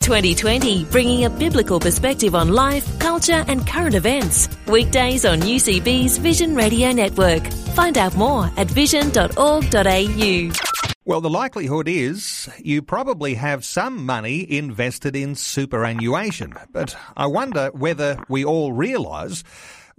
2020, bringing a biblical perspective on life, culture, and current events. Weekdays on UCB's Vision Radio Network. Find out more at vision.org.au. Well, the likelihood is you probably have some money invested in superannuation, but I wonder whether we all realise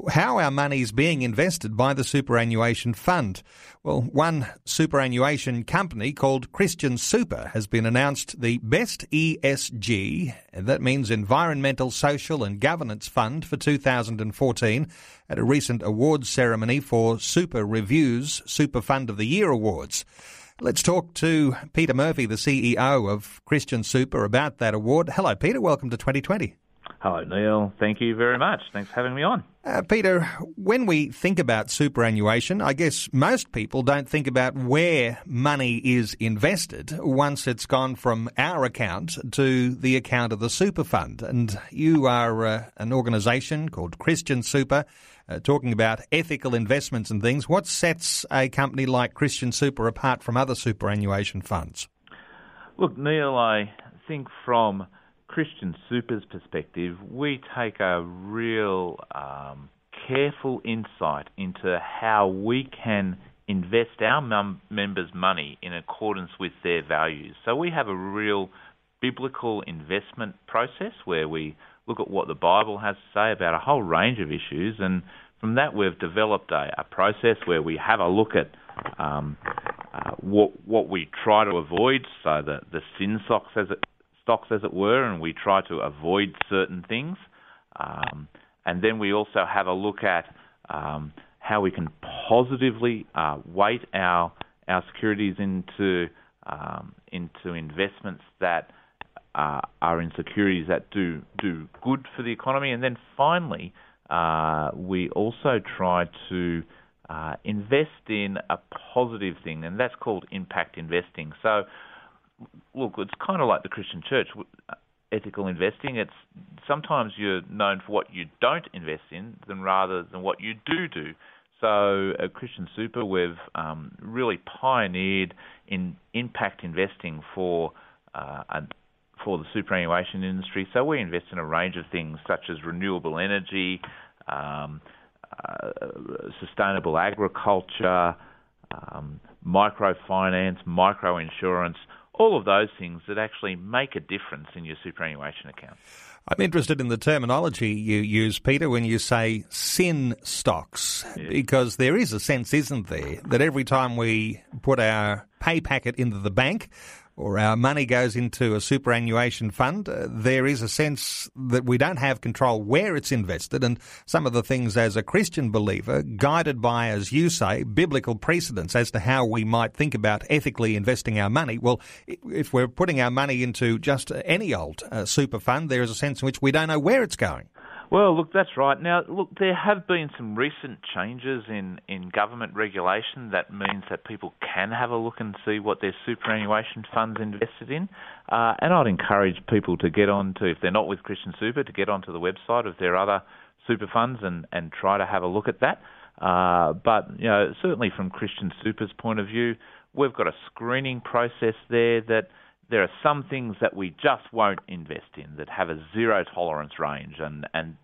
how our money is being invested by the superannuation fund. Well, one superannuation company called Christian Super has been announced the best ESG, and that means Environmental, Social and Governance Fund for 2014 at a recent awards ceremony for Super Reviews Super Fund of the Year Awards. Let's talk to Peter Murphy, the CEO of Christian Super, about that award. Hello, Peter. Welcome to 2020. Hello, Neil. Thank you very much. Thanks for having me on. Uh, Peter, when we think about superannuation, I guess most people don't think about where money is invested once it's gone from our account to the account of the super fund. And you are uh, an organisation called Christian Super, uh, talking about ethical investments and things. What sets a company like Christian Super apart from other superannuation funds? Look, Neil, I think from Christian Super's perspective, we take a real um, careful insight into how we can invest our mem- members' money in accordance with their values. So we have a real biblical investment process where we look at what the Bible has to say about a whole range of issues, and from that we've developed a, a process where we have a look at um, uh, what what we try to avoid, so the the sin socks as it stocks, as it were, and we try to avoid certain things. Um, and then we also have a look at um, how we can positively uh, weight our our securities into um, into investments that uh, are in securities that do do good for the economy. And then finally, uh, we also try to uh, invest in a positive thing, and that's called impact investing. So look, it's kind of like the Christian church. Uh, ethical investing, it's sometimes you're known for what you don't invest in, than rather than what you do do. So at Christian Super, we've um, really pioneered in impact investing for uh, a, for the superannuation industry. So we invest in a range of things such as renewable energy, um, uh, sustainable agriculture, um, microfinance, microinsurance, all of those things that actually make a difference in your superannuation account. I'm interested in the terminology you use, Peter, when you say sin stocks, because there is a sense, isn't there, that every time we put our pay packet into the bank, or our money goes into a superannuation fund, uh, there is a sense that we don't have control where it's invested. And some of the things as a Christian believer, guided by, as you say, biblical precedents as to how we might think about ethically investing our money. Well, if we're putting our money into just any old uh, super fund, there is a sense in which we don't know where it's going. Well, look, that's right. Now, look, there have been some recent changes in, in government regulation that means that people can have a look and see what their superannuation funds invested in. Uh, and I'd encourage people to get on to, if they're not with Christian Super, to get onto the website of their other super funds and, and try to have a look at that. Uh, but, you know, certainly from Christian Super's point of view, we've got a screening process there that there are some things that we just won't invest in that have a zero tolerance range, and and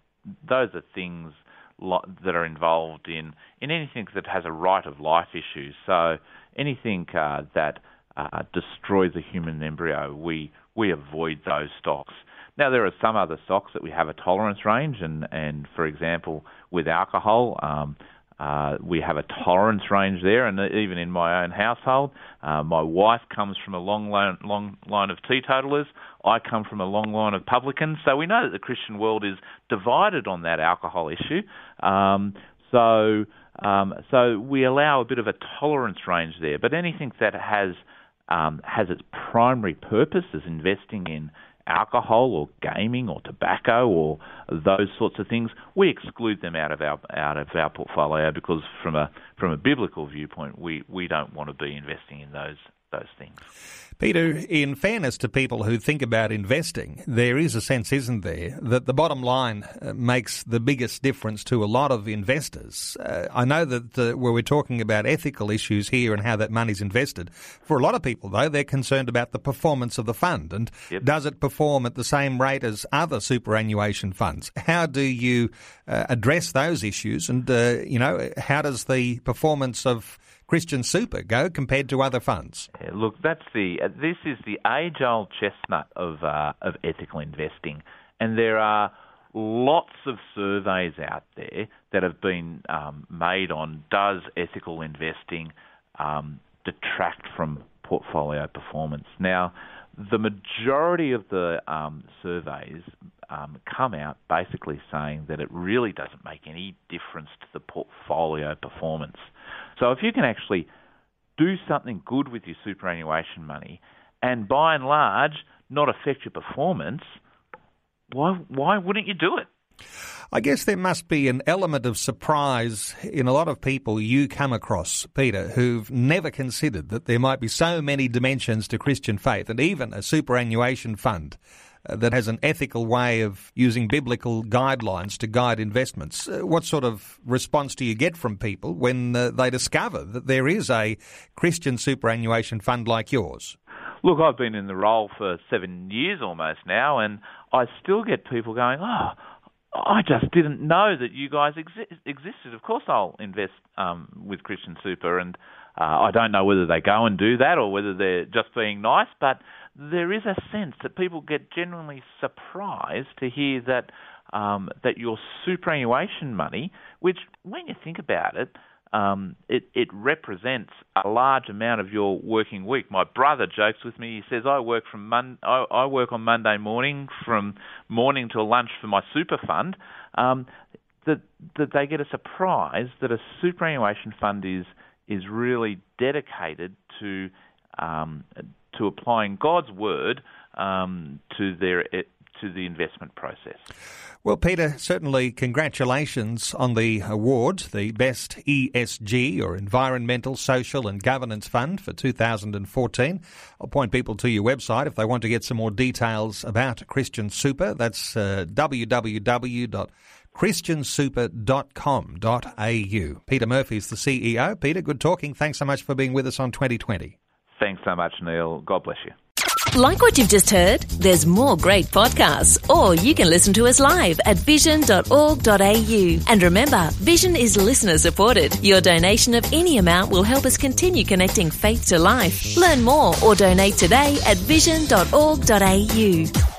those are things that are involved in in anything that has a right of life issue. So anything uh, that uh, destroys a human embryo, we we avoid those stocks. Now there are some other stocks that we have a tolerance range, and and for example with alcohol. Um, uh, we have a tolerance range there, and even in my own household, uh, my wife comes from a long line, long line of teetotalers. I come from a long line of publicans. So we know that the Christian world is divided on that alcohol issue. Um, so um, so we allow a bit of a tolerance range there. But anything that has um, has its primary purpose as investing in alcohol or gaming or tobacco or those sorts of things, we exclude them out of our out of our portfolio because from a from a biblical viewpoint, we, we don't want to be investing in those those things. Peter, in fairness to people who think about investing, there is a sense, isn't there, that the bottom line uh, makes the biggest difference to a lot of investors. Uh, I know that uh, where we're talking about ethical issues here and how that money's invested, for a lot of people, though, they're concerned about the performance of the fund and yep. does it perform at the same rate as other superannuation funds? How do you uh, address those issues and, uh, you know, how does the performance of Christian Super go compared to other funds? Yeah, look, that's the uh, this is the age-old chestnut of uh, of ethical investing, and there are lots of surveys out there that have been um, made on does ethical investing um, detract from portfolio performance. Now, the majority of the um, surveys um, come out basically saying that it really doesn't make any difference to the portfolio performance. So if you can actually do something good with your superannuation money and by and large not affect your performance, why why wouldn't you do it? I guess there must be an element of surprise in a lot of people you come across, Peter, who've never considered that there might be so many dimensions to Christian faith and even a superannuation fund that has an ethical way of using biblical guidelines to guide investments. Uh, what sort of response do you get from people when uh, they discover that there is a Christian superannuation fund like yours? Look, I've been in the role for seven years almost now, and I still get people going, oh, I just didn't know that you guys exi- existed. Of course, I'll invest um, with Christian Super, and uh, I don't know whether they go and do that or whether they're just being nice. But there is a sense that people get genuinely surprised to hear that um, that your superannuation money, which when you think about it, um, it, it represents a large amount of your working week. My brother jokes with me. He says, "I work from Mon- I, I work on Monday morning from morning till lunch for my super fund." Um, that that they get a surprise that a superannuation fund is is really dedicated to um, to applying God's word um, to their to the investment process. Well, Peter, certainly congratulations on the award, the Best ESG or Environmental, Social and Governance Fund for 2014. I'll point people to your website if they want to get some more details about Christian Super. That's uh, www.christiansuper.com.au. Peter Murphy is the CEO. Peter, good talking. Thanks so much for being with us on 2020. Thanks so much, Neil. God bless you. Like what you've just heard? There's more great podcasts, or you can listen to us live at vision.org.au. And remember, Vision is listener supported. Your donation of any amount will help us continue connecting faith to life. Learn more or donate today at vision.org.au.